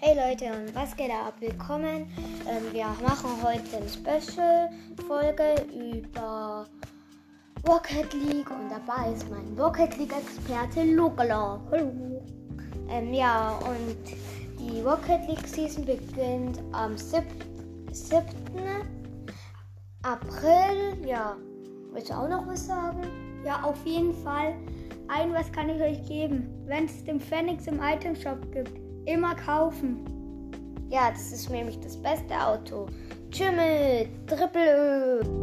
Leute und was geht ab? Willkommen. Ähm, wir machen heute eine Special-Folge über Rocket League und dabei ist mein Rocket League-Experte Lugala. Hallo. Ähm, ja, und die Rocket League Season beginnt am 7. 7. April. Ja, willst du auch noch was sagen? Ja, auf jeden Fall. Ein was kann ich euch geben, wenn es den Phoenix im Item Shop gibt. Immer kaufen. Ja, das ist nämlich das beste Auto. Tschüss, Triple Ö.